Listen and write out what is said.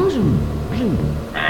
Ring, ring.